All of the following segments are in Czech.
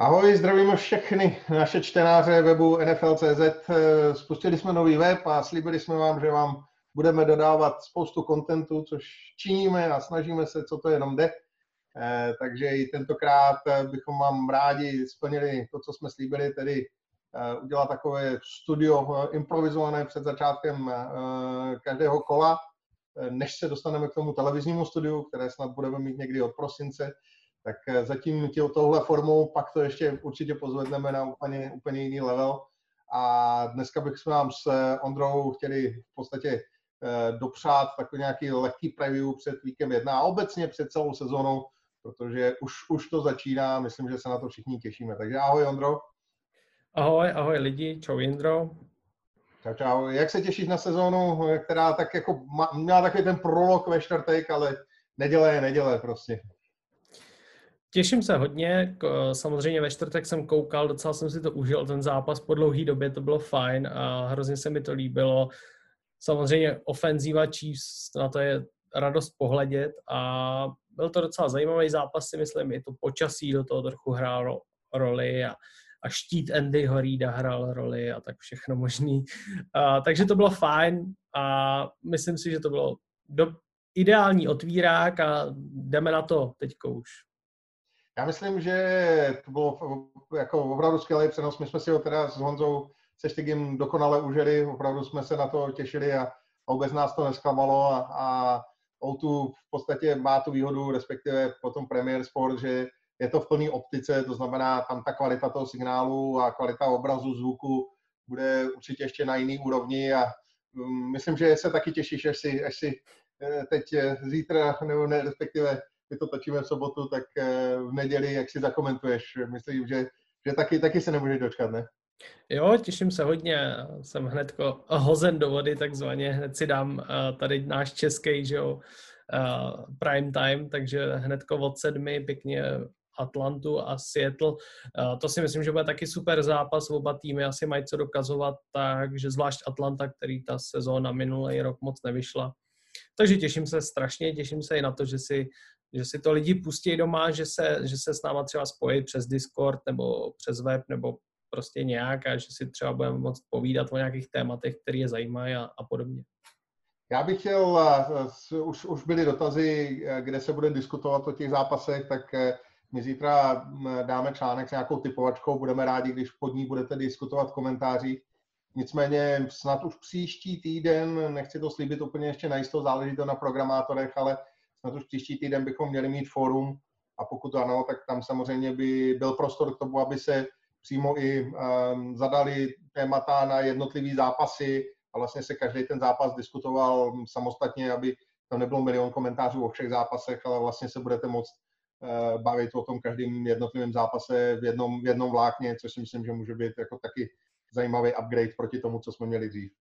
Ahoj, zdravíme všechny naše čtenáře webu NFL.cz. Spustili jsme nový web a slíbili jsme vám, že vám budeme dodávat spoustu kontentu, což činíme a snažíme se, co to jenom jde. Eh, takže i tentokrát bychom vám rádi splnili to, co jsme slíbili, tedy eh, udělat takové studio improvizované před začátkem eh, každého kola, než se dostaneme k tomu televiznímu studiu, které snad budeme mít někdy od prosince tak eh, zatím tím touhle formou pak to ještě určitě pozvedneme na úplně, úplně jiný level. A dneska bychom vám s eh, Ondrou chtěli v podstatě eh, dopřát takový nějaký lehký preview před víkem jedna a obecně před celou sezónou, protože už, už to začíná, myslím, že se na to všichni těšíme. Takže ahoj Ondro. Ahoj, ahoj lidi, čau Jindro. Čau, čau. Jak se těšíš na sezónu, která tak jako měla takový ten prolog ve čtvrtek, ale neděle je neděle prostě. Těším se hodně, samozřejmě ve čtvrtek jsem koukal, docela jsem si to užil, ten zápas po dlouhé době, to bylo fajn a hrozně se mi to líbilo. Samozřejmě ofenzíva Chiefs, na to je radost pohledět a byl to docela zajímavý zápas, si myslím, i to počasí do toho trochu hrál roli a, a štít Andy Horida hrál roli a tak všechno možný. A, takže to bylo fajn a myslím si, že to bylo do, ideální otvírák a jdeme na to teďko už. Já myslím, že to bylo jako opravdu skvělý přenos. My jsme si ho teda s Honzou se Štigem dokonale užili, opravdu jsme se na to těšili a, a vůbec nás to nesklamalo a, a O2 v podstatě má tu výhodu, respektive potom Premier Sport, že je to v plné optice, to znamená tam ta kvalita toho signálu a kvalita obrazu, zvuku bude určitě ještě na jiný úrovni a um, myslím, že se taky těšíš, až si, až si eh, teď eh, zítra, nebo ne, respektive my to točíme v sobotu, tak eh, v neděli, jak si zakomentuješ, myslím, že, že taky, taky se nemůžeš dočkat, ne? Jo, těším se hodně. Jsem hned hozen do vody, takzvaně. Hned si dám eh, tady náš český, že jo, eh, prime time, takže hnedko od sedmi pěkně Atlantu a Seattle. To si myslím, že bude taky super zápas. Oba týmy asi mají co dokazovat, takže zvlášť Atlanta, který ta sezóna minulý rok moc nevyšla. Takže těším se strašně, těším se i na to, že si že si to lidi pustí doma, že se, že se s náma třeba spojí přes Discord nebo přes web nebo prostě nějak a že si třeba budeme moct povídat o nějakých tématech, které je zajímají a, a podobně. Já bych chtěl, už, už byly dotazy, kde se bude diskutovat o těch zápasech, tak eh, my zítra dáme článek s nějakou typovačkou, budeme rádi, když pod ní budete diskutovat v komentářích. Nicméně snad už příští týden, nechci to slíbit úplně ještě najisto, záleží to na programátorech, ale snad už příští týden bychom měli mít fórum a pokud ano, tak tam samozřejmě by byl prostor k tomu, aby se přímo i um, zadali témata na jednotlivý zápasy a vlastně se každý ten zápas diskutoval samostatně, aby tam nebylo milion komentářů o všech zápasech, ale vlastně se budete moct uh, bavit o tom každým jednotlivým zápase v jednom, v jednom vlákně, což si myslím, že může být jako taky zajímavý upgrade proti tomu, co jsme měli dřív.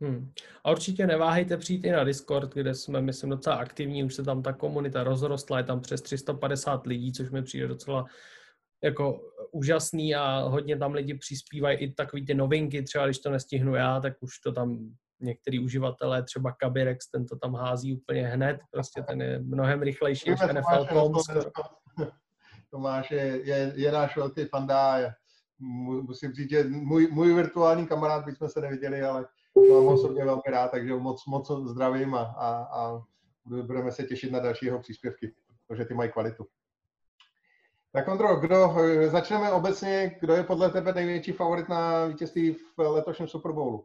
Hmm. A určitě neváhejte přijít i na Discord, kde jsme, myslím, docela aktivní, už se tam ta komunita rozrostla, je tam přes 350 lidí, což mi přijde docela jako úžasný a hodně tam lidi přispívají i takový ty novinky, třeba když to nestihnu já, tak už to tam některý uživatelé, třeba Kabirex, ten to tam hází úplně hned, prostě ten je mnohem rychlejší než NFL.com. Tomáš je, je, je náš velký fanda, musím říct, že můj, můj virtuální kamarád, jsme se neviděli, ale mám osobně velmi rád, takže moc, moc zdravím a, a, a budeme se těšit na další jeho příspěvky, protože ty mají kvalitu. Tak Ondro, kdo, začneme obecně, kdo je podle tebe největší favorit na vítězství v letošním Super Bowlu?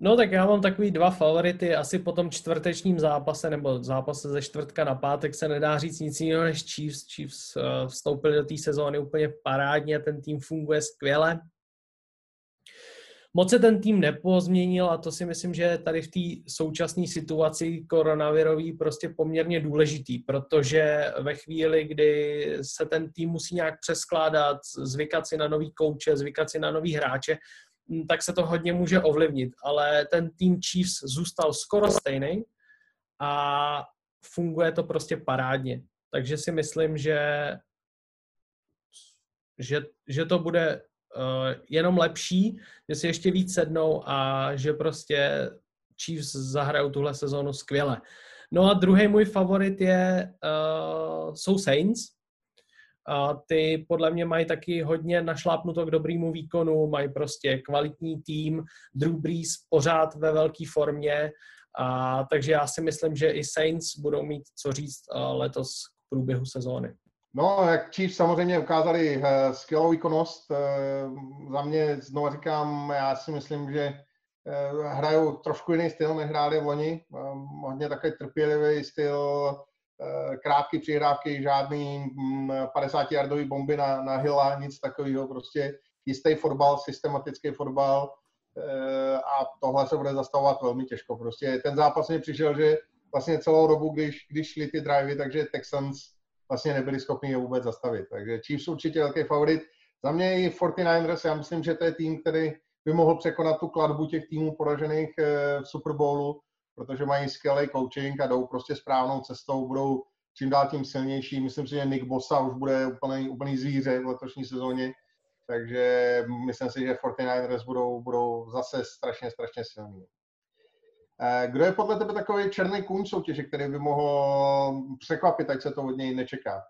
No tak já mám takový dva favority, asi po tom čtvrtečním zápase nebo zápase ze čtvrtka na pátek se nedá říct nic jiného než Chiefs. Chiefs uh, vstoupili do té sezóny úplně parádně, ten tým funguje skvěle. Moc se ten tým nepozměnil a to si myslím, že tady v té současné situaci koronavirový prostě poměrně důležitý, protože ve chvíli, kdy se ten tým musí nějak přeskládat, zvykat si na nový kouče, zvykat si na nový hráče, hm, tak se to hodně může ovlivnit. Ale ten tým Chiefs zůstal skoro stejný a funguje to prostě parádně. Takže si myslím, že, že, že to bude jenom lepší, že si ještě víc sednou a že prostě Chiefs zahrajou tuhle sezónu skvěle. No a druhý můj favorit je, uh, jsou Saints. a ty podle mě mají taky hodně našlápnuto k dobrému výkonu, mají prostě kvalitní tým, Drew Brees pořád ve velké formě, a, takže já si myslím, že i Saints budou mít co říct letos k průběhu sezóny. No, jak Chiefs samozřejmě ukázali uh, skvělou výkonnost. Uh, za mě znovu říkám, já si myslím, že uh, hrajou trošku jiný styl, než hráli v loni. Hodně takový trpělivý styl, krátké přihrávky, žádný um, 50-yardový bomby na, na Hilla, nic takového. Prostě jistý fotbal, systematický fotbal a tohle se bude zastavovat velmi těžko. Prostě ten zápas mi přišel, že vlastně celou dobu, když, když šli ty drivey, takže Texans vlastně nebyli schopni je vůbec zastavit. Takže Chiefs určitě velký favorit. Za mě i 49ers, já myslím, že to je tým, který by mohl překonat tu kladbu těch týmů poražených eh, v Super Bowlu, protože mají skvělý coaching a jdou prostě správnou cestou, budou čím dál tím silnější. Myslím si, že Nick Bosa už bude úplný, úplný zvíře v letošní sezóně, takže myslím si, že 49ers budou, budou zase strašně, strašně silní. Eh, kdo je podle tebe takový černý kůň soutěže, který by mohl překvapit, ať se to od něj nečeká?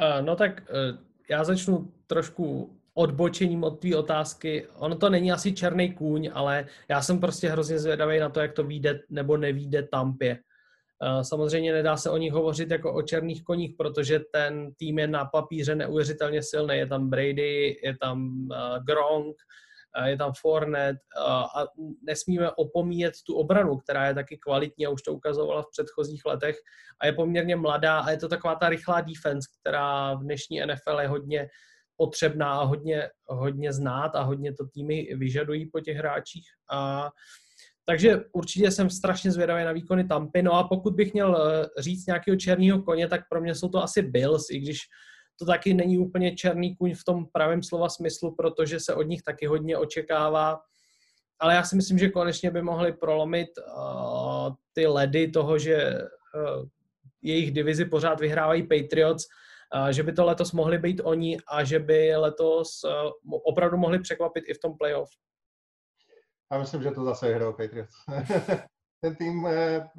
Uh, no tak uh, já začnu trošku odbočením od té otázky. Ono to není asi černý kůň, ale já jsem prostě hrozně zvědavý na to, jak to vyjde nebo nevíde Tampě. Samozřejmě nedá se o nich hovořit jako o černých koních, protože ten tým je na papíře neuvěřitelně silný. Je tam Brady, je tam Gronk, je tam Fornet a nesmíme opomíjet tu obranu, která je taky kvalitní a už to ukazovala v předchozích letech a je poměrně mladá a je to taková ta rychlá defense, která v dnešní NFL je hodně potřebná a hodně, hodně znát a hodně to týmy vyžadují po těch hráčích. A, takže určitě jsem strašně zvědavý na výkony Tampy. No a pokud bych měl eh, říct nějakého černého koně, tak pro mě jsou to asi Bills, i když to taky není úplně černý kuň v tom pravém slova smyslu, protože se od nich taky hodně očekává. Ale já si myslím, že konečně by mohli prolomit uh, ty ledy toho, že uh, jejich divizi pořád vyhrávají Patriots, uh, že by to letos mohli být oni a že by letos uh, opravdu mohli překvapit i v tom playoff. Já myslím, že to zase hrajou Patriots. Ten tým,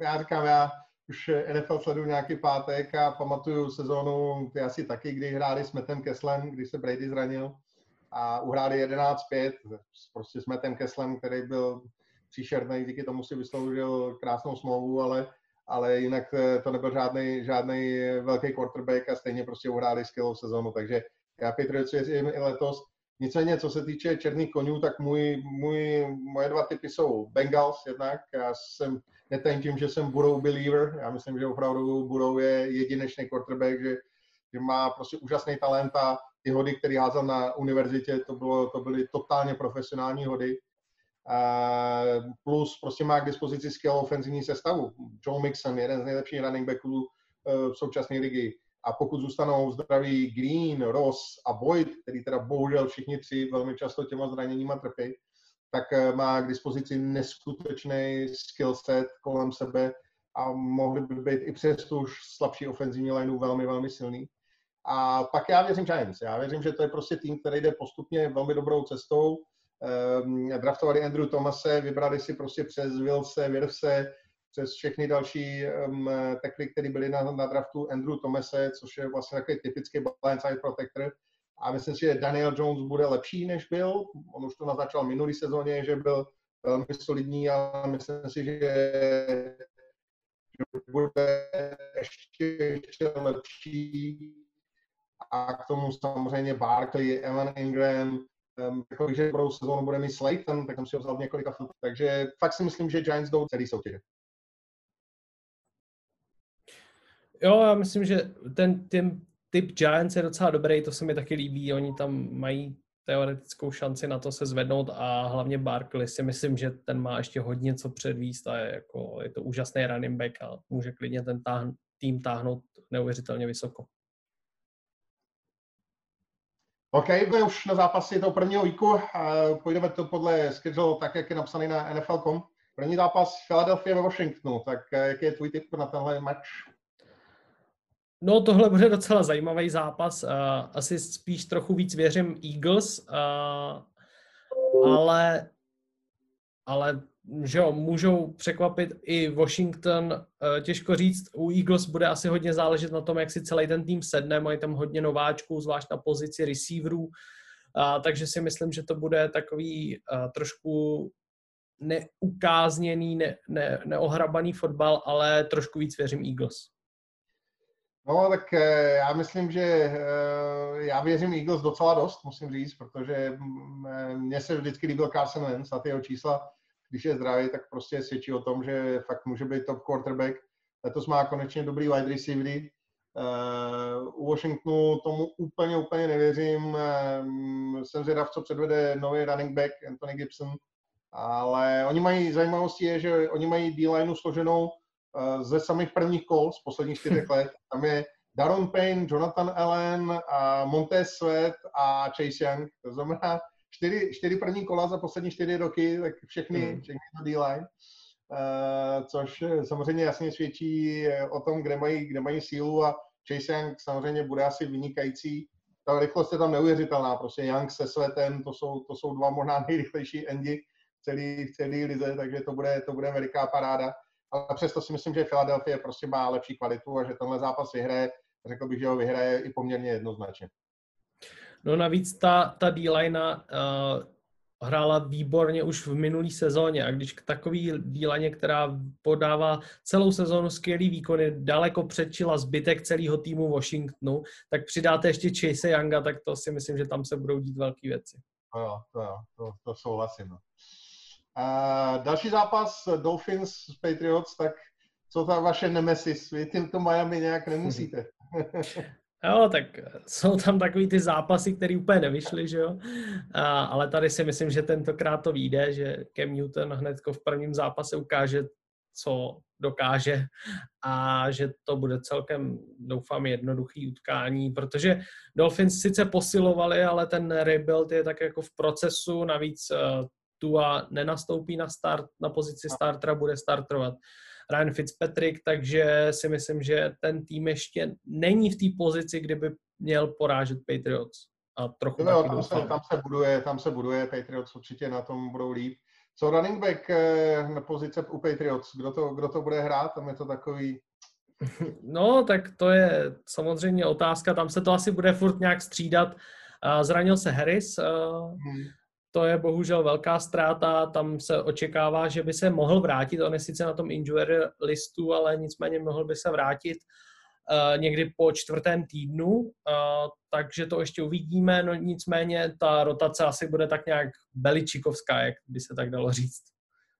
já říkám, já už NFL sleduju nějaký pátek a pamatuju sezónu, ty asi taky, kdy hráli s Metem Keslem, když se Brady zranil a uhráli 11-5, prostě s Metem Keslem, který byl příšerný, díky tomu si vysloužil krásnou smlouvu, ale, ale jinak eh, to nebyl žádný, žádný velký quarterback a stejně prostě uhráli skvělou sezónu, takže já Patriots věřím i letos. Nicméně, co se týče černých konňů, tak můj, můj, moje dva typy jsou Bengals jednak. Já jsem netajím tím, že jsem Burrow believer. Já myslím, že opravdu Burrow je jedinečný quarterback, že, že má prostě úžasný talent a ty hody, které házel na univerzitě, to, bylo, to byly totálně profesionální hody. Uh, plus prostě má k dispozici skvělou ofenzivní sestavu. Joe Mixon, jeden z nejlepších running backů uh, v současné ligy. A pokud zůstanou zdraví Green, Ross a Boyd, který teda bohužel všichni tři velmi často těma zraněníma trpí, tak eh, má k dispozici neskutečný skill set kolem sebe a mohli by být i přes tu už slabší ofenzivní lineu velmi, velmi silný. A pak já věřím Giants. Já věřím, že to je prostě tým, který jde postupně velmi dobrou cestou. Um, draftovali Andrew Thomase, vybrali si prostě přes Wilse, Virse, přes všechny další um, tekly, které byly na, na draftu Andrew Thomase, což je vlastně takový typický blindside protector a myslím si, že Daniel Jones bude lepší, než byl. On už to naznačil minulý sezóně, že byl velmi solidní, ale myslím si, že, bude ještě, ještě lepší. A k tomu samozřejmě Barkley, Evan Ingram, takový, že budou sezónu bude mít Slayton, tak jsem si ho vzal několika filmů. Takže fakt si myslím, že Giants jdou celý soutěže. Jo, já myslím, že ten, ten typ Giants je docela dobrý, to se mi taky líbí, oni tam mají teoretickou šanci na to se zvednout a hlavně Barkley si myslím, že ten má ještě hodně co předvíst a je, jako, je to úžasný running back a může klidně ten táhn, tým táhnout neuvěřitelně vysoko. OK, jsme už na zápasy toho prvního víku. Půjdeme to podle schedule tak, jak je napsaný na NFL.com. První zápas Philadelphia ve Washingtonu. Tak eh, jaký je tvůj tip na tenhle match? No, tohle bude docela zajímavý zápas. Uh, asi spíš trochu víc věřím Eagles, uh, ale, ale že jo, můžou překvapit i Washington, uh, těžko říct, u Eagles bude asi hodně záležet na tom, jak si celý ten tým sedne, mají tam hodně nováčků, zvlášť na pozici receiverů, takže si myslím, že to bude takový trošku neukázněný, ne, ne, neohrabaný fotbal, ale trošku víc věřím Eagles. No, tak eh, já myslím, že eh, já věřím Eagles docela dost, musím říct, protože mm, eh, mně se vždycky líbil Carson Wentz a ty jeho čísla, když je zdravý, tak prostě svědčí o tom, že fakt může být top quarterback. Letos má konečně dobrý wide receivery. U Washingtonu tomu úplně, úplně nevěřím. Jsem zvědav, co předvede nový running back Anthony Gibson, ale oni mají, zajímavosti je, že oni mají D-lineu složenou ze samých prvních kol z posledních čtyřech let. Tam je Daron Payne, Jonathan Allen, a Montez Sweat a Chase Young. To znamená čtyři, čtyři první kola za poslední čtyři roky, tak všechny, mm. všechny na D-line. Uh, což samozřejmě jasně svědčí o tom, kde mají, kde mají sílu a Chase Young samozřejmě bude asi vynikající. Ta rychlost je tam neuvěřitelná, prostě Young se Sweatem, to jsou, to jsou dva možná nejrychlejší endi v celé, v celé lize, takže to bude, to bude veliká paráda ale přesto si myslím, že Philadelphia prostě má lepší kvalitu a že tenhle zápas vyhraje, řekl bych, že ho vyhraje i poměrně jednoznačně. No navíc ta, ta D-line uh, hrála výborně už v minulý sezóně a když k takový d která podává celou sezónu skvělý výkony, daleko předčila zbytek celého týmu Washingtonu, tak přidáte ještě Chase Younga, tak to si myslím, že tam se budou dít velké věci. To jo, to jo, to, to souhlasím. Další zápas Dolphins s Patriots, tak co ta vaše nemesis? Vy to Miami nějak nemusíte. Jo, tak jsou tam takový ty zápasy, které úplně nevyšly, že jo. A, ale tady si myslím, že tentokrát to vyjde, že Cam Newton hned v prvním zápase ukáže, co dokáže a že to bude celkem, doufám, jednoduchý utkání, protože Dolphins sice posilovali, ale ten rebuild je tak jako v procesu, navíc eh, Tua nenastoupí na start, na pozici startera, bude startovat Ryan Fitzpatrick, takže si myslím, že ten tým ještě není v té pozici, kdyby měl porážet Patriots. A trochu no, tam, se, tam, se buduje, tam se buduje, Patriots určitě na tom budou líp. Co running back eh, na pozice u Patriots, kdo to, kdo to bude hrát? Tam je to takový... No, tak to je samozřejmě otázka, tam se to asi bude furt nějak střídat. Zranil se Harris, hmm to je bohužel velká ztráta, tam se očekává, že by se mohl vrátit, on je sice na tom injury listu, ale nicméně mohl by se vrátit uh, někdy po čtvrtém týdnu, uh, takže to ještě uvidíme, no nicméně ta rotace asi bude tak nějak beličikovská, jak by se tak dalo říct.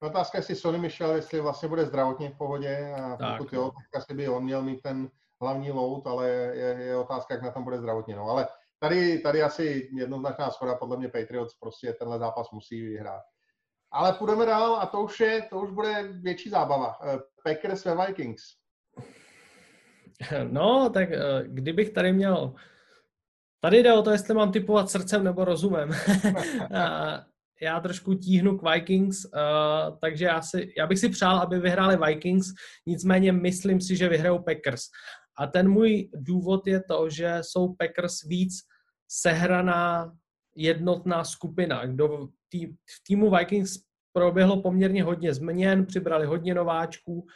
Otázka, jestli Sony Michel, jestli vlastně bude zdravotně v pohodě a tak. pokud jo, tak asi by on měl mít ten hlavní load, ale je, je otázka, jak na tom bude zdravotně. No. Ale tady, tady asi jednoznačná schoda, podle mě Patriots prostě tenhle zápas musí vyhrát. Ale půjdeme dál a to už, je, to už bude větší zábava. Eh, Packers ve Vikings. No, tak eh, kdybych tady měl... Tady jde o to, jestli mám typovat srdcem nebo rozumem. já trošku tíhnu k Vikings, uh, takže já, si, já bych si přál, aby vyhráli Vikings, nicméně myslím si, že vyhrajou Packers. A ten můj důvod je to, že jsou Packers víc sehraná jednotná skupina. Kdo tý, v týmu Vikings proběhlo poměrně hodně změn, přibrali hodně nováčků,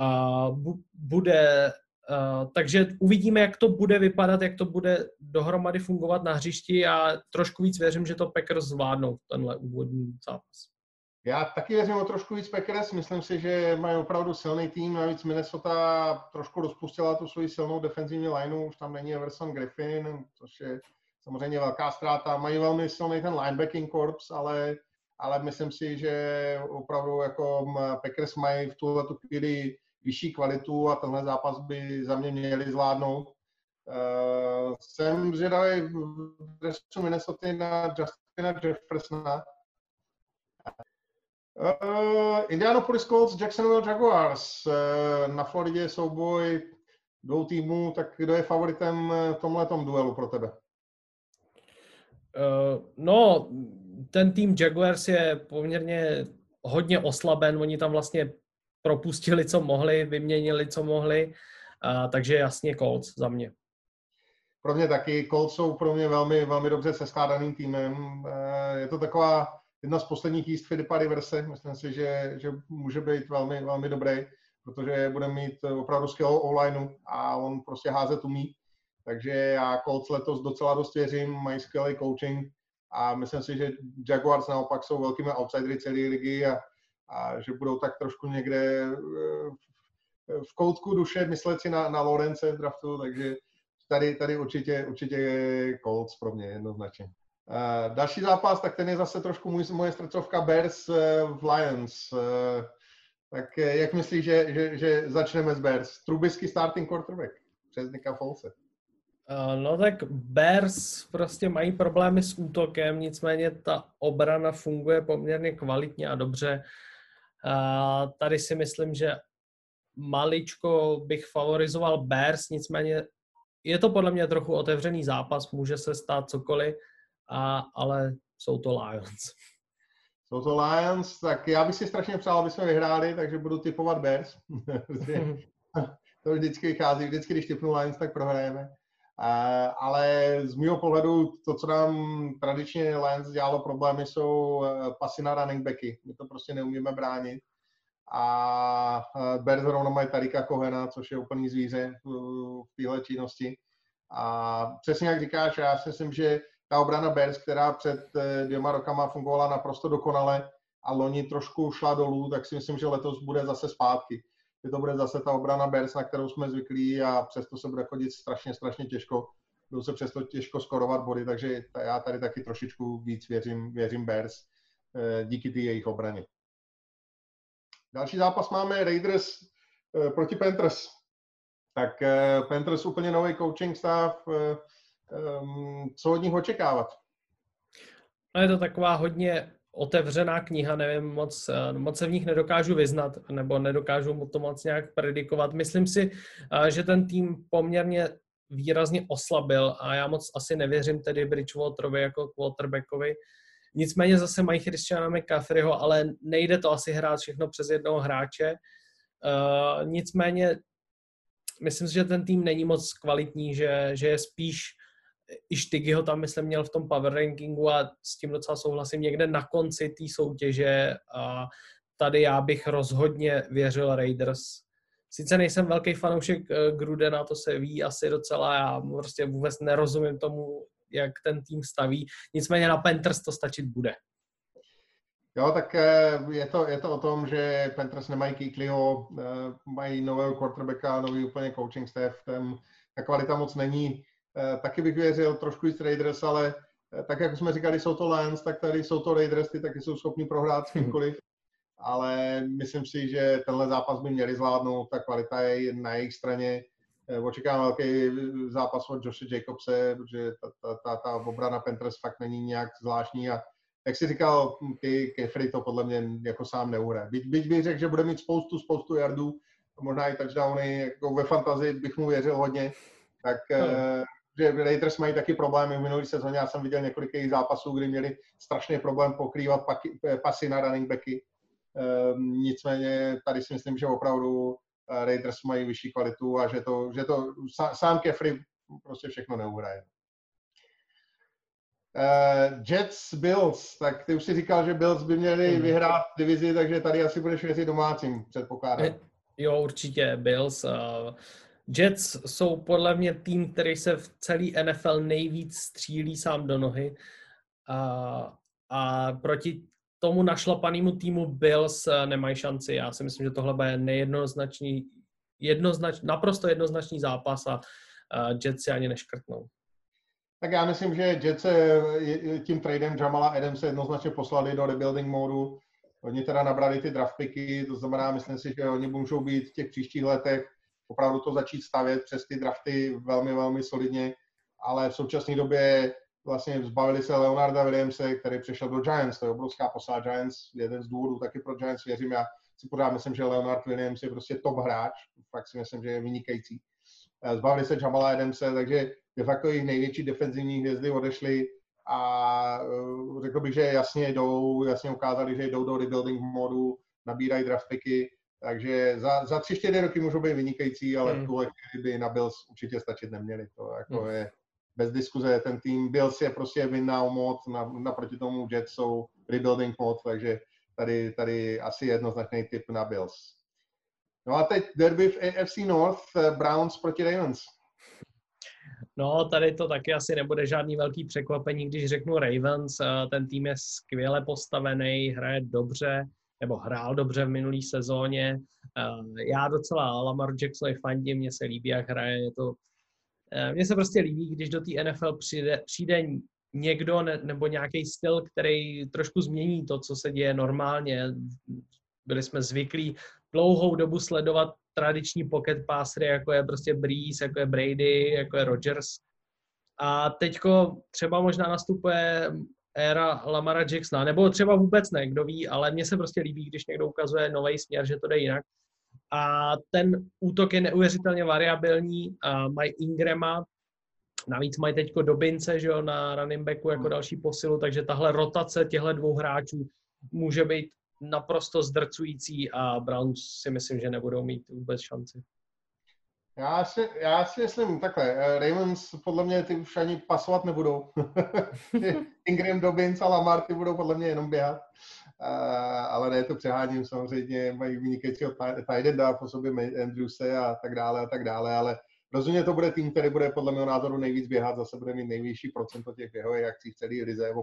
a bude, a, takže uvidíme, jak to bude vypadat, jak to bude dohromady fungovat na hřišti a trošku víc věřím, že to Packers zvládnou tenhle úvodní zápas. Já taky věřím o trošku víc Packers, myslím si, že mají opravdu silný tým, navíc Minnesota trošku rozpustila tu svoji silnou defenzivní lineu, už tam není Everson Griffin, což je samozřejmě velká ztráta. Mají velmi silný ten linebacking corps, ale, ale myslím si, že opravdu jako Packers mají v tuhle chvíli vyšší kvalitu a tenhle zápas by za mě měli zvládnout. Uh, jsem zvědavý v dresu Minnesota na Justina Jeffersona. Uh, Indianapolis Colts, Jacksonville Jaguars. Uh, na Floridě souboj dvou týmů, tak kdo je favoritem v tomhle duelu pro tebe? Uh, no, ten tým Jaguars je poměrně hodně oslaben, oni tam vlastně propustili, co mohli, vyměnili, co mohli, takže jasně Colts za mě. Pro mě taky. Colts jsou pro mě velmi, velmi dobře seskládaným týmem. Uh, je to taková, jedna z posledních jíst Filipa Riverse. Myslím si, že, že může být velmi, velmi dobrý, protože bude mít opravdu skvělou online a on prostě házet umí. Takže já Colts letos docela dost věřím, mají skvělý coaching a myslím si, že Jaguars naopak jsou velkými outsidery celé ligy a, a že budou tak trošku někde eh, v koutku duše myslet si na, na Lorence v draftu, takže tady, tady určitě, určitě je Colts pro mě jednoznačně. Uh, další zápas, tak ten je zase trošku můj, moje srdcovka Bears uh, v Lions. Uh, tak jak myslíš, že, že, že začneme s Bears? Trubisky starting quarterback přes Nika Folse. Uh, no tak Bears prostě mají problémy s útokem, nicméně ta obrana funguje poměrně kvalitně a dobře. Uh, tady si myslím, že maličko bych favorizoval Bears, nicméně je to podle mě trochu otevřený zápas, může se stát cokoliv, a, ale jsou to Lions. Jsou to Lions, tak já bych si strašně přál, aby jsme vyhráli, takže budu typovat Bears. to vždycky vychází, vždycky, když typnu Lions, tak prohrajeme. Ale z mého pohledu to, co nám tradičně Lions dělalo problémy, jsou eh, pasy na running backy. My to prostě neumíme bránit a Bears zrovna mají Tarika Kohena, což je úplný zvíře v téhle činnosti. A přesně jak říkáš, já si myslím, že ta obrana Bears, která před eh, dvěma rokama fungovala naprosto dokonale a loni trošku šla dolů, tak si myslím, že letos bude zase zpátky. Že to bude zase ta obrana Bears, na kterou jsme zvyklí a přesto se bude chodit strašně, strašně těžko. Budou se přesto těžko skorovat body, takže já tady taky trošičku víc věřím, věřím Bears eh, díky té jejich obraně. Další zápas máme Raiders uh, proti Panthers. Tak uh, Panthers úplně nový coaching stav. Um, co od nich očekávat? No je to taková hodně otevřená kniha, nevím moc, moc se v nich nedokážu vyznat, nebo nedokážu to moc nějak predikovat. Myslím si, že ten tým poměrně výrazně oslabil a já moc asi nevěřím tedy Bridgewaterovi jako quarterbackovi. Nicméně zase mají Christiana McCaffreyho, ale nejde to asi hrát všechno přes jednoho hráče. Uh, nicméně myslím si, že ten tým není moc kvalitní, že, že je spíš i Štygy ho tam, myslím, měl v tom power rankingu a s tím docela souhlasím někde na konci té soutěže a tady já bych rozhodně věřil Raiders. Sice nejsem velký fanoušek eh, Grudena, to se ví asi docela, já prostě vůbec nerozumím tomu, jak ten tým staví. Nicméně na Panthers to stačit bude. Jo, tak eh, je to, je to o tom, že Panthers nemají Kikliho, eh, mají nového quarterbacka, nový úplně coaching staff, ten, ta kvalita moc není. Eh, taky bych věřil trošku víc Raiders, ale tak, jak jsme říkali, jsou to Lions, tak tady jsou to Raiders, ty taky jsou schopni prohrát s kýmkoliv. Ale myslím si, že tenhle zápas by měli zvládnout, ta kvalita je na jejich straně. Eh, očekávám velký zápas od Joshe Jacobse, protože ta, ta, ta, ta obrana Panthers fakt není nějak zvláštní a jak jsi říkal, ty Kefry to podle mě jako sám neuhraje. Byť, byť bych řekl, že bude mít spoustu, spoustu jardů, možná i touchdowny, jako ve fantazii bych mu věřil hodně, tak hmm. Že Raiders mají taky problémy v minulý sezóně, já jsem viděl několik jejich zápasů, kdy měli strašný problém pokrývat paky, eh, pasy na running backy. Um, nicméně tady si myslím, že opravdu Raiders mají vyšší kvalitu a že to, že to sám Kefry prostě všechno neuhraje. Uh, Jets, Bills, tak ty už si říkal, že Bills by měli hmm. vyhrát divizi, takže tady asi budeš věřit domácím, předpokládám. Eh, jo, určitě, Bills. Uh, Jets jsou podle mě tým, který se v celý NFL nejvíc střílí sám do nohy. Uh, a proti tomu našlapanému týmu Bills nemají šanci. Já si myslím, že tohle bude nejednoznačný, jednoznač, naprosto jednoznačný zápas a Jets si ani neškrtnou. Tak já myslím, že Jets tím tradem Jamala Adamse jednoznačně poslali do rebuilding modu. Oni teda nabrali ty draft picky, to znamená, myslím si, že oni můžou být v těch příštích letech opravdu to začít stavět přes ty drafty velmi, velmi solidně, ale v současné době vlastně zbavili se Leonarda Williamse, který přešel do Giants, to je obrovská posla Giants, jeden z důvodů taky pro Giants věřím, já si pořád myslím, že Leonard Williams je prostě top hráč, fakt si myslím, že je vynikající. Eh, zbavili se Jamala Adamse, takže de facto jejich největší defenzivní hvězdy odešly a eh, řekl bych, že jasně jdou, jasně ukázali, že jdou do rebuilding modu, nabírají draft picky, takže za, za tři, čtyři roky můžou být vynikající, ale hmm. v tuhle chvíli by na Bills určitě stačit neměli. To jako hmm. je bez diskuze, ten tým Bills je prostě vinná moc, na, naproti tomu Jets jsou rebuilding mod, takže tady, tady asi jednoznačný typ na Bills. No a teď derby v AFC North, eh, Browns proti Ravens. No, tady to taky asi nebude žádný velký překvapení, když řeknu Ravens. Eh, ten tým je skvěle postavený, hraje dobře, nebo hrál dobře v minulý sezóně. Eh, já docela Lamar Jacksonovi fandím, mně se líbí, jak hraje. Je to, mně se prostě líbí, když do té NFL přijde, přijde někdo ne, nebo nějaký styl, který trošku změní to, co se děje normálně. Byli jsme zvyklí dlouhou dobu sledovat tradiční pocket passery, jako je prostě Breeze, jako je Brady, jako je Rodgers. A teďko třeba možná nastupuje éra Lamara Jacksona, nebo třeba vůbec ne, kdo ví, ale mně se prostě líbí, když někdo ukazuje nový směr, že to jde jinak. A ten útok je neuvěřitelně variabilní, a mají Ingrama, navíc mají teďko Dobince, že jo, na running backu jako hmm. další posilu, takže tahle rotace těchto dvou hráčů může být naprosto zdrcující a Browns si myslím, že nebudou mít vůbec šanci. Já si, já si myslím takhle, eh, Ravens podle mě ty už ani pasovat nebudou. Ingram, Dobbins a Lamar ty budou podle mě jenom běhat. Uh, ale ne, to přeháním, samozřejmě mají vynikajícího Tidenda po sobě Andrewse a tak dále a tak dále, ale rozhodně to bude tým, který bude podle mého názoru nejvíc běhat, zase bude mít nejvyšší procento těch běhových akcí celý Rize o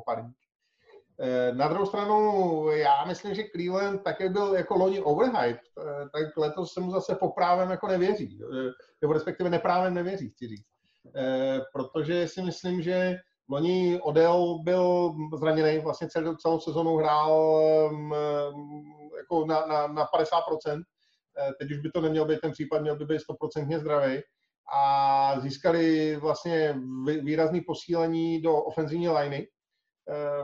na druhou stranu, já myslím, že Cleveland tak, jak byl jako loni overhyped, eh, tak letos se mu zase poprávem jako nevěří. Eh, nebo respektive neprávem nevěří, chci říct. Protože si myslím, že loni Odell byl zraněný, vlastně celou, celou sezonu hrál mm, jako na, na, na 50%. Teď už by to neměl být ten případ, měl by být 100% zdravý. A získali vlastně výrazný posílení do ofenzivní liney, Eh,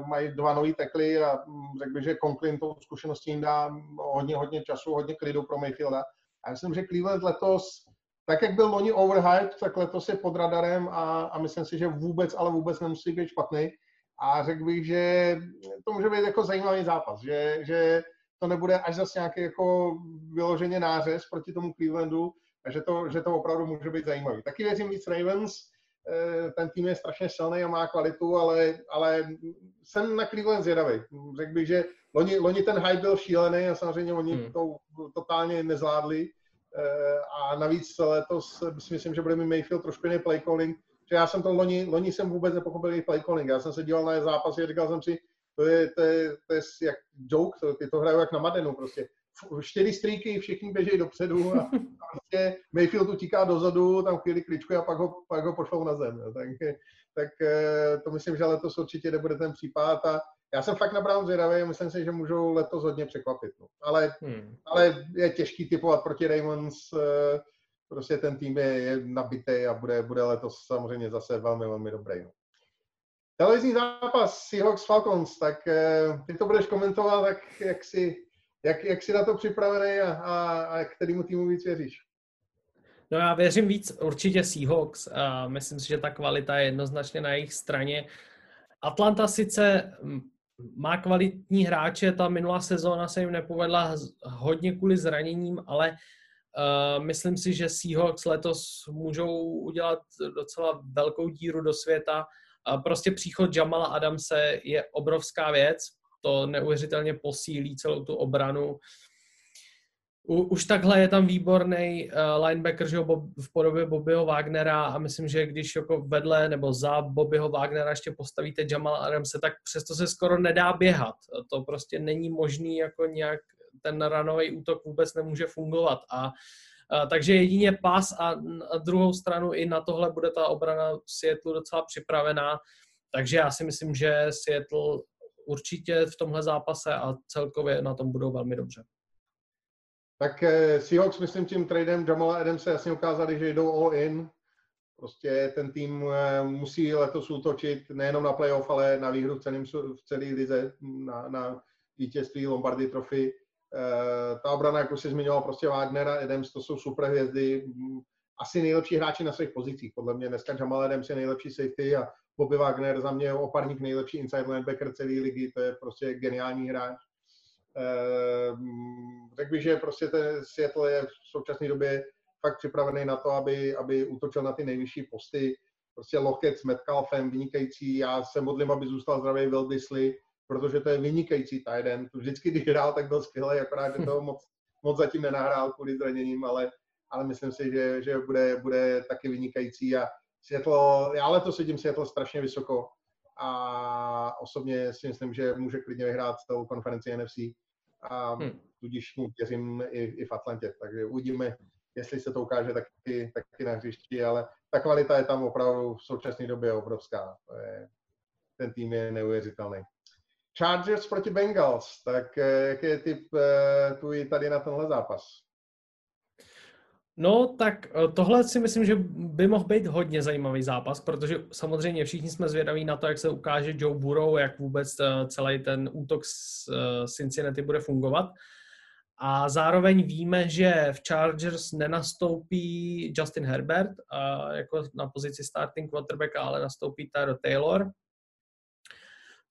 mají dva nový tekly a mm, řekl bych, že Conklin tou zkušeností jim dá hodně, hodně času, hodně klidu pro Mayfielda. A myslím, že Cleveland letos, tak jak byl loni overhyped, tak letos je pod radarem a, a myslím si, že vůbec, ale vůbec nemusí být špatný. A řekl bych, že to může být jako zajímavý zápas, že, že to nebude až zase nějaký jako vyloženě nářez proti tomu Clevelandu, a že to, že to opravdu může být zajímavý. Taky věřím víc Ravens, Eh, ten tým je strašně silný a má kvalitu, ale, ale jsem na Cleveland zvědavý. Řekl bych, že loni, loni ten hype byl šílený a samozřejmě oni hmm. to totálně nezvládli. Eh, a navíc letos si myslím, že bude mít Mayfield trošku jiný play calling, že já jsem to loni, loni jsem vůbec nepochopil jejich play calling. Já jsem se díval na zápasy a říkal jsem si, to je, to je, to je jak joke, to, ty to hrajou jak na Madenu prostě čtyři strýky, všichni běží dopředu a, prostě Mayfield utíká dozadu, tam chvíli kličkuje a pak ho, pak ho pošlou na zem. Jo. Tak, tak eh, to myslím, že letos určitě nebude ten případ a já jsem fakt na Brown zvědavý a myslím si, že můžou letos hodně překvapit. No. Ale, hmm. ale je těžký typovat proti Ravens, eh, prostě ten tým je, je nabitý a bude, bude letos samozřejmě zase velmi, velmi dobrý. No. Televizní zápas Seahawks Falcons, tak eh, ty to budeš komentovat, tak jak si jak, jak jsi na to připravený a, a, a kterému týmu víc věříš? No já věřím víc určitě Seahawks. A myslím si, že ta kvalita je jednoznačně na jejich straně. Atlanta sice má kvalitní hráče, ta minulá sezóna se jim nepovedla hodně kvůli zraněním, ale uh, myslím si, že Seahawks letos můžou udělat docela velkou díru do světa. Uh, prostě příchod Jamala Adamse je obrovská věc, to neuvěřitelně posílí celou tu obranu. U, už takhle je tam výborný uh, linebacker že v podobě Bobbyho Wagnera a myslím, že když jako vedle nebo za Bobbyho Wagnera ještě postavíte Jamal Adamse, tak přesto se skoro nedá běhat. To prostě není možný jako nějak ten ranový útok vůbec nemůže fungovat a Uh, takže jedině pas a na druhou stranu i na tohle bude ta obrana Seattle docela připravená. Takže já si myslím, že Seattle určitě v tomhle zápase a celkově na tom budou velmi dobře. Tak eh, Seahawks, myslím, tím tradem Jamala Adamse jasně ukázali, že jdou all in. Prostě ten tým eh, musí letos útočit nejenom na playoff, ale na výhru v, celým, v celé lize, na, na vítězství Lombardy Trophy. Eh, ta obrana, jak už si zmiňoval, prostě Wagner a Adams, to jsou super hvězdy, asi nejlepší hráči na svých pozicích. Podle mě dneska Jamal Adams je nejlepší safety a Bobby Wagner za mě oparník nejlepší inside linebacker celé ligy, to je prostě geniální hráč. Ehm, řekl bych, že prostě ten Seattle je v současné době fakt připravený na to, aby, aby útočil na ty nejvyšší posty. Prostě Lockett s Metcalfem, vynikající. Já se modlím, aby zůstal zdravý Will Disley. protože to je vynikající tight end. Vždycky, když hrál, tak byl skvělý, akorát, že toho moc, moc zatím nenahrál kvůli zraněním, ale, ale myslím si, že, že bude, bude taky vynikající a Seattle, já letos vidím Seattle strašně vysoko a osobně si myslím, že může klidně vyhrát celou konferenci NFC a hmm. tudíž mu věřím i, i v Atlantě, takže uvidíme, jestli se to ukáže taky, taky na hřišti, ale ta kvalita je tam opravdu v současné době obrovská. To je, ten tým je neuvěřitelný. Chargers proti Bengals, tak eh, jaký je typ eh, tvůj tady na tenhle zápas? No, tak eh, tohle si myslím, že by mohl být hodně zajímavý zápas, protože samozřejmě všichni jsme zvědaví na to, jak se ukáže Joe Burrow, jak vůbec celý ten útok z Cincinnati bude fungovat. A zároveň víme, že v Chargers nenastoupí Justin Herbert jako na pozici starting quarterbacka, ale nastoupí Tyro Taylor,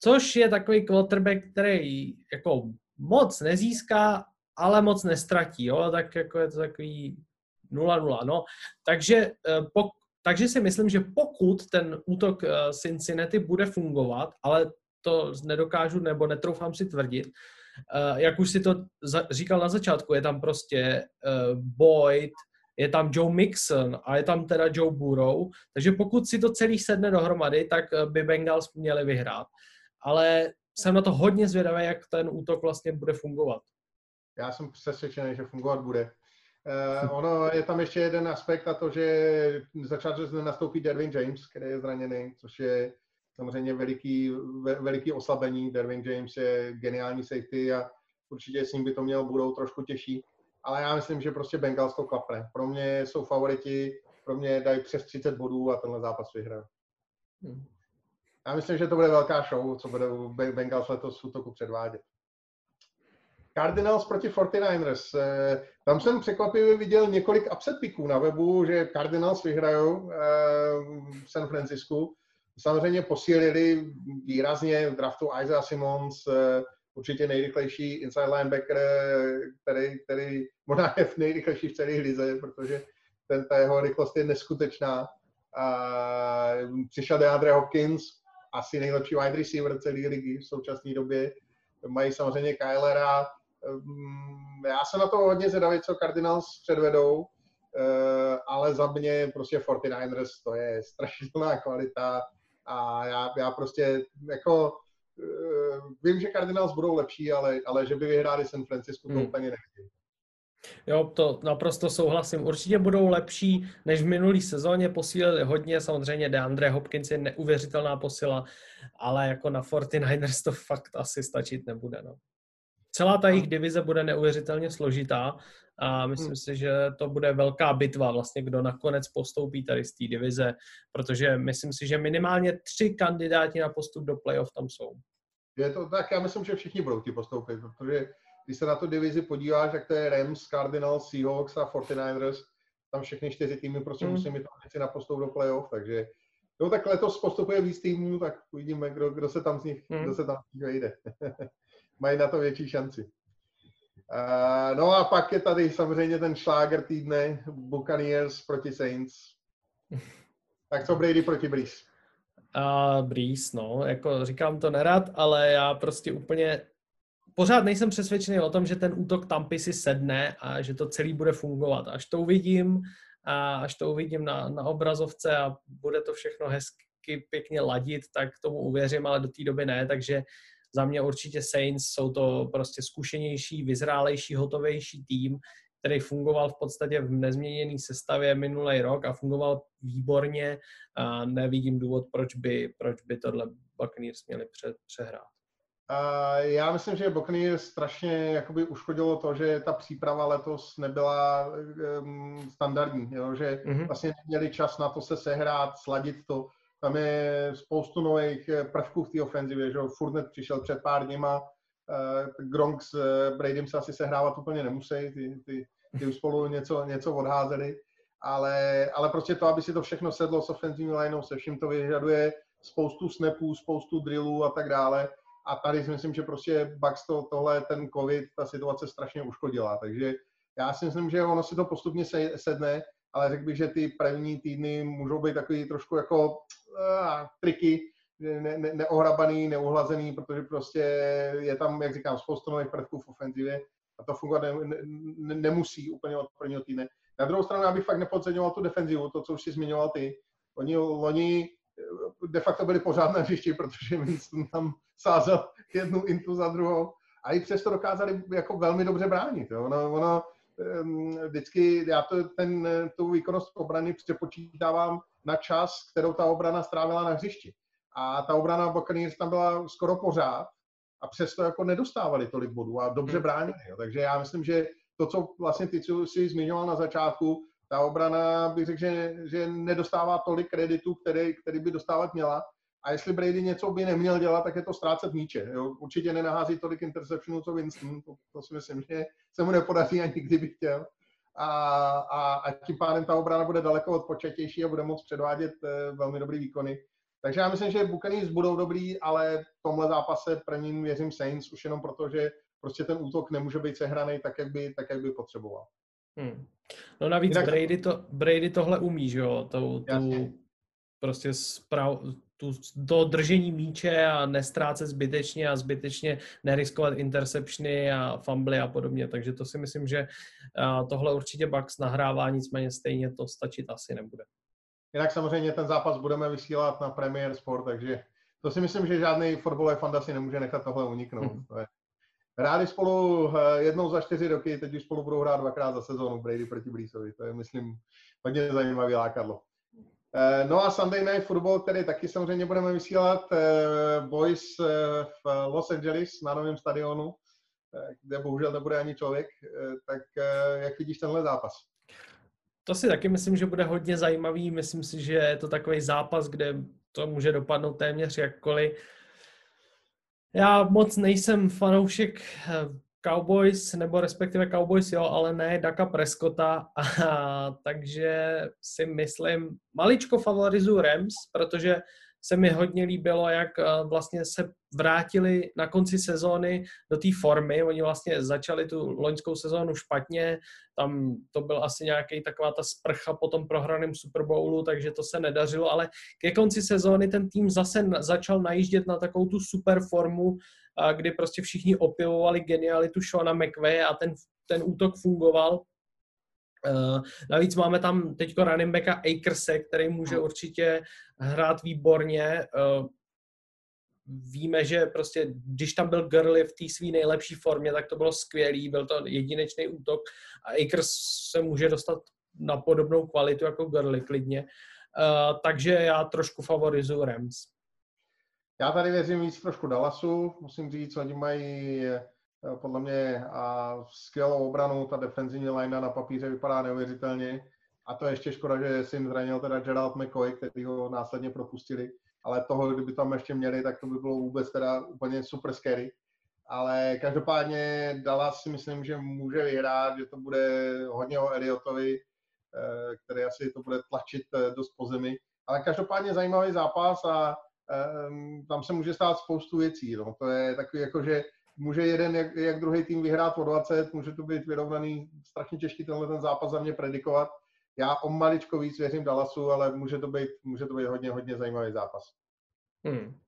což je takový quarterback, který jako moc nezíská, ale moc nestratí, jo? tak jako je to takový 0-0, no. Takže, eh, pok, takže si myslím, že pokud ten útok eh, Cincinnati bude fungovat, ale to nedokážu nebo netroufám si tvrdit, uh, jak už si to říkal na začátku, je tam prostě Boyd, je tam Joe Mixon a je tam teda Joe Burrow, takže pokud si to celý sedne dohromady, tak by Bengals měli vyhrát. Ale jsem na to hodně zvědavý, jak ten útok vlastně bude fungovat. Já jsem přesvědčený, že fungovat bude. Uh, ono je tam ještě jeden aspekt a to, že začal, že nastoupí Derwin James, který je zraněný, což je samozřejmě veliký, veliký oslabení. Derwin James je geniální safety a určitě s ním by to mělo budou trošku těžší. Ale já myslím, že prostě Bengals to klapne. Pro mě jsou favoriti, pro mě dají přes 30 bodů a tenhle zápas vyhrají. Hmm. Já myslím, že to bude velká show, co bude Bengals letos v útoku předvádět. Cardinals proti 49ers. Eh, tam jsem překvapivě viděl několik upset picků na webu, že Cardinals vyhrajou eh, v San Francisku samozřejmě posílili výrazně v draftu Isaiah Simons, eh, určitě nejrychlejší inside linebacker, který, který možná je v nejrychlejší v celé lize, protože ten, ta jeho rychlost je neskutečná. A přišel DeAndre Hopkins, asi nejlepší wide receiver celé ligy v současné době. Mají samozřejmě Kylera. Mm, já jsem na to hodně zvědavý, co Cardinals předvedou, eh, ale za mě prostě 49ers to je strašidelná kvalita a já, já prostě jako uh, vím, že Cardinals budou lepší, ale, ale že by vyhráli San Francisco, to hmm. úplně nechci. Jo, to naprosto souhlasím. Určitě budou lepší než v minulý sezóně, posílili hodně, samozřejmě DeAndre Hopkins je neuvěřitelná posila, ale jako na 49ers to fakt asi stačit nebude. No. Celá ta jejich divize bude neuvěřitelně složitá a myslím hmm. si, že to bude velká bitva vlastně, kdo nakonec postoupí tady z té divize, protože myslím si, že minimálně tři kandidáti na postup do playoff tam jsou. Je to tak, já myslím, že všichni budou ti postoupit, protože když se na tu divizi podíváš, jak to je Rams, Cardinals, Seahawks a 49ers, tam všechny čtyři týmy prostě hmm. musí mít na postup do playoff, takže no tak letos postupuje víc týmů, tak uvidíme, kdo, kdo se tam z nich, hmm. kdo se tam z nich vejde. Mají na to větší šanci. Uh, no a pak je tady samozřejmě ten šláger týdne Buccaneers proti Saints. Tak co Brady proti Breeze? Uh, Breeze, no, jako říkám to nerad, ale já prostě úplně pořád nejsem přesvědčený o tom, že ten útok Tampy si sedne a že to celý bude fungovat. Až to uvidím, a až to uvidím na, na obrazovce a bude to všechno hezky, pěkně ladit, tak tomu uvěřím, ale do té doby ne, takže za mě určitě Saints jsou to prostě zkušenější, vyzrálejší, hotovější tým, který fungoval v podstatě v nezměněné sestavě minulý rok a fungoval výborně. A nevidím důvod, proč by, proč by tohle Buccaneers měli pře, přehrát. Uh, já myslím, že Buccaneers strašně jakoby uškodilo to, že ta příprava letos nebyla um, standardní, jo? že mm-hmm. vlastně neměli čas na to se sehrát, sladit to. Tam je spoustu nových eh, prvků v té ofenzivě, že Furnet přišel před pár dněma, uh, Gronk s uh, Bradym se asi sehrávat úplně nemusí, ty, ty, ty už spolu něco, něco odházeli, ale, ale prostě to, aby si to všechno sedlo s ofenzivní lineou, se vším to vyžaduje spoustu snapů, spoustu drillů a tak dále. A tady si myslím, že prostě Bucks to, tohle, ten covid, ta situace strašně uškodila. Takže já si myslím, že ono si to postupně sedne, ale řekl bych, že ty první týdny můžou být takový trošku jako uh, triky, ne, ne, neohrabaný, neuhlazený, protože prostě je tam, jak říkám, spoustu nových prvků v ofenzivě a to fungovat ne, ne, nemusí úplně od prvního týdne. Na druhou stranu, já bych fakt nepodceňoval tu defenzivu, to, co už si zmiňoval ty. Oni loni eh, de facto byli pořád na hřišti, protože Winston tam sázel jednu intu za druhou a i přesto dokázali jako velmi dobře bránit. Jo. Ono, ono vždycky, já to, ten, tu výkonnost obrany přepočítávám na čas, kterou ta obrana strávila na hřišti. A ta obrana Buccaneers tam byla skoro pořád a přesto jako nedostávali tolik bodů a dobře hmm. bránili. Jo. Takže já myslím, že to, co vlastně ty co si zmiňoval na začátku, ta obrana bych řekl, že, že nedostává tolik kreditu, který, který by dostávat měla. A jestli Brady něco by neměl dělat, tak je to ztrácet míče. Jo. Určitě nenahází tolik interceptionů, co Winston. To, to si myslím, že se mu nepodaří ani kdyby chtěl. A, a, a tím pádem ta obrana bude daleko odpočatější a bude moct předvádět uh, velmi dobrý výkony. Takže já myslím, že Buccaneers budou dobrý, ale v tomhle zápase prvním věřím Saints už jenom proto, že prostě ten útok nemůže být sehraný tak, jak by, tak, jak by potřeboval. Hmm. No navíc Jinak... Brady, to, Brady tohle umí, že jo? Tu, tu prostě sprav, tu, to držení míče a nestrácet zbytečně a zbytečně neriskovat interceptiony a fumbly a podobně. Takže to si myslím, že tohle určitě Bucks nahrává, nicméně stejně to stačit asi nebude. Jinak samozřejmě ten zápas budeme vysílat na Premier Sport, takže to si myslím, že žádný fotbalový fanda si nemůže nechat tohle uniknout. Hmm. Hráli spolu eh, jednou za čtyři roky, teď už spolu budou hrát dvakrát za sezónu Brady proti Breesovi. To je, myslím, hodně zajímavý lákadlo. Eh, no a Sunday Night Football, který taky samozřejmě budeme vysílat, eh, Boys v Los Angeles na novém stadionu, kde bohužel nebude ani člověk. Tak jak vidíš tenhle zápas? To si taky myslím, že bude hodně zajímavý. Myslím si, že je to takový zápas, kde to může dopadnout téměř jakkoliv. Já moc nejsem fanoušek eh, Cowboys, nebo respektive Cowboys, jo, ale ne Daka Prescotta, a, takže si myslím, maličko favorizuju Rams, protože se mi hodně líbilo, jak eh, vlastně se vrátili na konci sezóny do té formy. Oni vlastně začali tu loňskou sezónu špatně, tam to byl asi nějaký taková ta sprcha po tom prohraném Super Bowlu, takže to se nedařilo, ale ke konci sezóny ten tým zase začal najíždět na takovou tu super formu, kdy prostě všichni opivovali genialitu Shona McVeigh a ten, ten útok fungoval. Uh, navíc máme tam teď running backa Akerse, který může určitě hrát výborně. Uh, víme, že prostě, když tam byl Gurley v té své nejlepší formě, tak to bylo skvělý, byl to jedinečný útok a Akers se může dostat na podobnou kvalitu jako Gurley klidně. Uh, takže já trošku favorizuju Rams. Já tady věřím víc trošku Dallasu, musím říct, oni mají Eh, podle mě a skvělou obranu, ta defenzivní line na papíře vypadá neuvěřitelně. A to je ještě škoda, že si jim zranil teda Gerald McCoy, který ho následně propustili. Ale toho, kdyby tam ještě měli, tak to by bylo vůbec teda úplně super scary. Ale každopádně Dallas si myslím, že může vyhrát, že to bude hodně o Elliotovi, eh, který asi to bude tlačit eh, dost po zemi. Ale každopádně zajímavý zápas a tam se může stát spoustu věcí. No. To je takový jako, že může jeden jak, jak druhý tým vyhrát o 20, může to být vyrovnaný, strašně těžký tenhle ten zápas za mě predikovat. Já o maličko víc věřím Dallasu, ale může to být, může to být hodně, hodně zajímavý zápas. Hmm.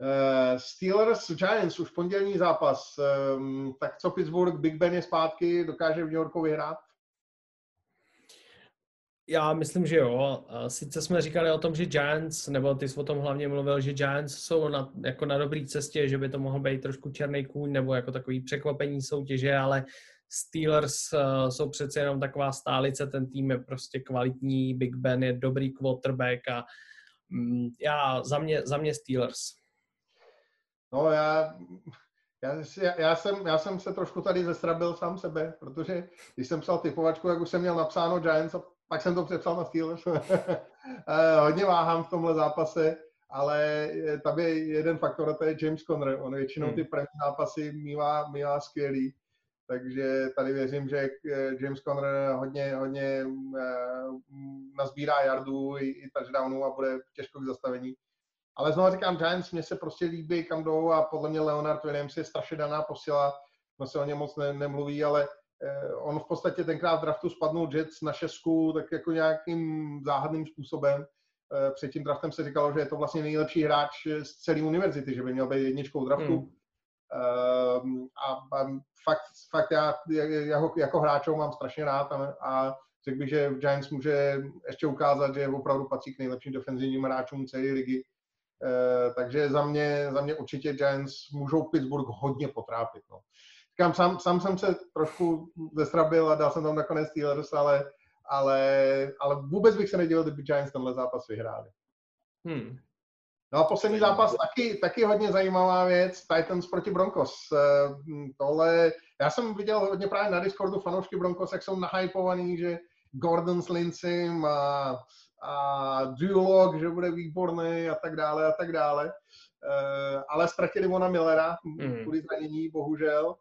Uh, Steelers Giants, už pondělní zápas. Um, tak co Pittsburgh, Big Ben je zpátky, dokáže v New Yorku vyhrát? Já myslím, že jo. Sice jsme říkali o tom, že Giants, nebo ty jsi o tom hlavně mluvil, že Giants jsou na, jako na dobré cestě, že by to mohl být trošku černý kůň, nebo jako takový překvapení soutěže, ale Steelers uh, jsou přece jenom taková stálice, ten tým je prostě kvalitní, Big Ben je dobrý quarterback a um, já, za mě, za mě Steelers. No já, já, já, jsem, já jsem se trošku tady zestrabil sám sebe, protože když jsem psal typovačku, jak už jsem měl napsáno Giants a pak jsem to přepsal na Steelers. Eh, hodně váhám v tomhle zápase, ale tam je jeden faktor a to je James Conner. On většinou hmm. ty první zápasy mývá, mývá skvělý. Takže tady věřím, že eh, James Conner hodně, hodně eh, nazbírá jardů i, i touchdownů a bude těžko k zastavení. Ale znovu říkám, Giants mě se prostě líbí, kam jdou a podle mě Leonard Williams je strašně daná posila. No se o něm moc ne, nemluví, ale on v podstatě tenkrát v draftu spadnul Jets na šestku tak jako nějakým záhadným způsobem před tím draftem se říkalo, že je to vlastně nejlepší hráč z celé univerzity, že by měl být jedničkou draftu. Hmm. Uh, a, a fakt, fakt já, ho jako hráčov mám strašně rád a, a řekl bych, že Giants může ještě ukázat, že opravdu patří k nejlepším defenzivním hráčům celé ligy. Takže za mě, za mě určitě Giants můžou Pittsburgh hodně potrápit. No. Říkám, sám, sám jsem se trošku zestrabil a dal jsem tam nakonec Steelers, ale, ale, ale vůbec bych se nedělal, kdyby Giants tenhle zápas vyhráli. Hmm. No a poslední zápas taky, taky hodně zajímavá věc, Titans proti Broncos. Eh, tohle, já jsem viděl hodně právě na Discordu fanoušky Broncos, jak jsou nahypovaný, že Gordon s Lindsay a, a Lock, že bude výborný a tak dále a tak dále. Uh, ale ztratili Vona Millera mm. kvůli zranění, bohužel.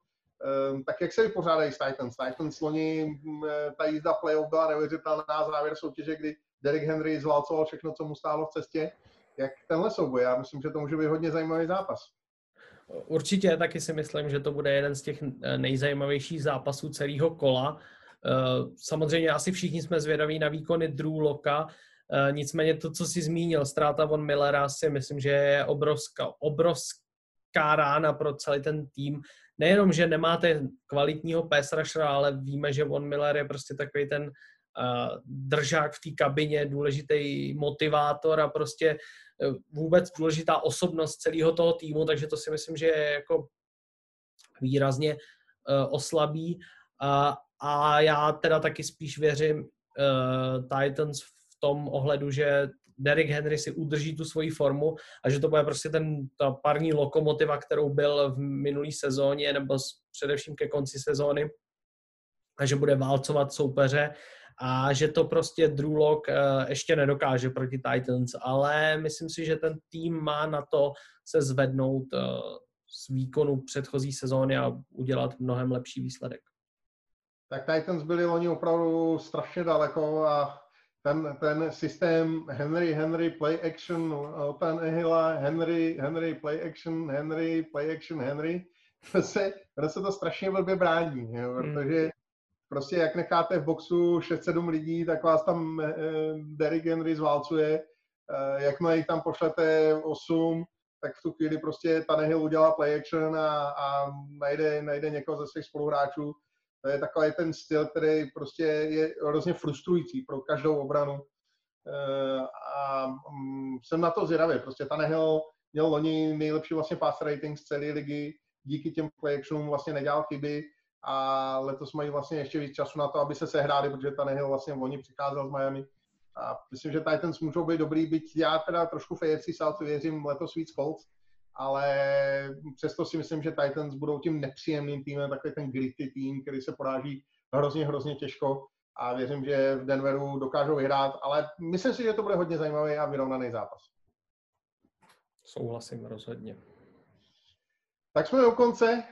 Um, tak jak se vypořádají s Titans? Titans loni, ta jízda playoff byla neuvěřitelná, závěr soutěže, kdy Derek Henry zválcoval všechno, co mu stálo v cestě jak tenhle souboj. Já myslím, že to může být hodně zajímavý zápas. Určitě taky si myslím, že to bude jeden z těch eh, nejzajímavějších zápasů celého kola. Eh, samozřejmě asi všichni jsme zvědaví na výkony Drew Loka, eh, nicméně to, co si zmínil, ztráta von Millera si myslím, že je obrovská, obrovská rána pro celý ten tým. Nejenom, že nemáte kvalitního pass rushera, ale víme, že von Miller je prostě takový ten držák v té kabině, důležitý motivátor a prostě e, vůbec důležitá osobnost celého toho týmu, takže to si myslím, že je jako výrazně uh, oslabí. A, a já teda taky spíš věřím uh, Titans v tom ohledu, že Derrick Henry si udrží tu svoji formu a že to bude prostě ten, ta parní lokomotiva, kterou byl v minulý sezóně nebo především ke konci sezóny a že bude válcovat soupeře a že to prostě Drew Lock uh, ještě nedokáže proti Titans, ale myslím si, že ten tým má na to se zvednout uh, z výkonu předchozí sezóny a udělat mnohem lepší výsledek. Tak Titans byli loni opravdu strašně daleko a ten, ten systém Henry, Henry, play action, Open Ehila, Henry, Henry, play action, Henry, play action, Henry, to se, to se to strašně blbě brání, jo, hmm. protože prostě jak necháte v boxu 6-7 lidí, tak vás tam eh, Derrick Henry zválcuje. Eh, jakmile jich tam pošlete 8, tak v tu chvíli prostě Tannehill udělá play action a, a najde, najde někoho ze svých spoluhráčů. To je takový ten styl, který prostě je hrozně frustrující pro každou obranu. Eh, a mm, jsem na to zvědavý. Prostě Tannehill měl loni nejlepší vlastně pass rating z celé ligy, díky těm play vlastně nedělal chyby a letos mají vlastně ještě víc času na to, aby se sehráli, protože ta Nehill vlastně loni přicházel z Miami. A myslím, že Titans můžou být dobrý, byť já teda trošku v AFC věřím letos víc Colts, ale přesto si myslím, že Titans budou tím nepříjemným týmem, takový ten gritty tým, který se poráží hrozně, hrozně těžko a věřím, že v Denveru dokážou vyhrát, ale myslím si, že to bude hodně zajímavý a vyrovnaný zápas. Souhlasím rozhodně. Tak jsme u konce.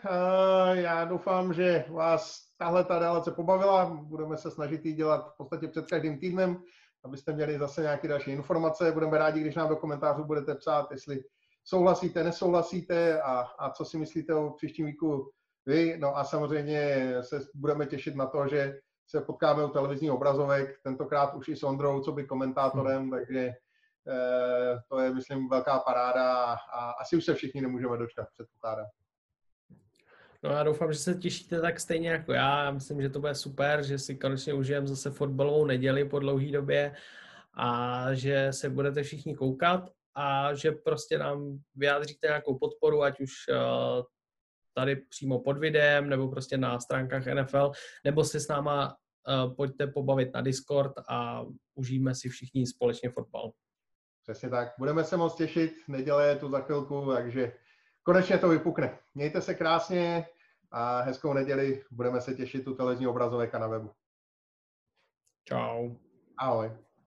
Já doufám, že vás tahle ta relace pobavila. Budeme se snažit ji dělat v podstatě před každým týdnem, abyste měli zase nějaké další informace. Budeme rádi, když nám do komentářů budete psát, jestli souhlasíte, nesouhlasíte a, a co si myslíte o příštím víku vy. No a samozřejmě se budeme těšit na to, že se potkáme u televizních obrazovek, tentokrát už i s Ondrou, co by komentátorem, hmm. takže eh, to je, myslím, velká paráda a asi už se všichni nemůžeme dočkat, předpokládám. No já doufám, že se těšíte tak stejně jako já. Já myslím, že to bude super, že si konečně užijeme zase fotbalovou neděli po dlouhé době a že se budete všichni koukat a že prostě nám vyjádříte nějakou podporu, ať už uh, tady přímo pod videem, nebo prostě na stránkách NFL, nebo si s náma uh, pojďte pobavit na Discord a užijeme si všichni společně fotbal. Přesně tak. Budeme se moc těšit. Neděle je tu za chvilku, takže konečně to vypukne. Mějte se krásně a hezkou neděli. Budeme se těšit u televizní obrazovek a na webu. Čau. Ahoj.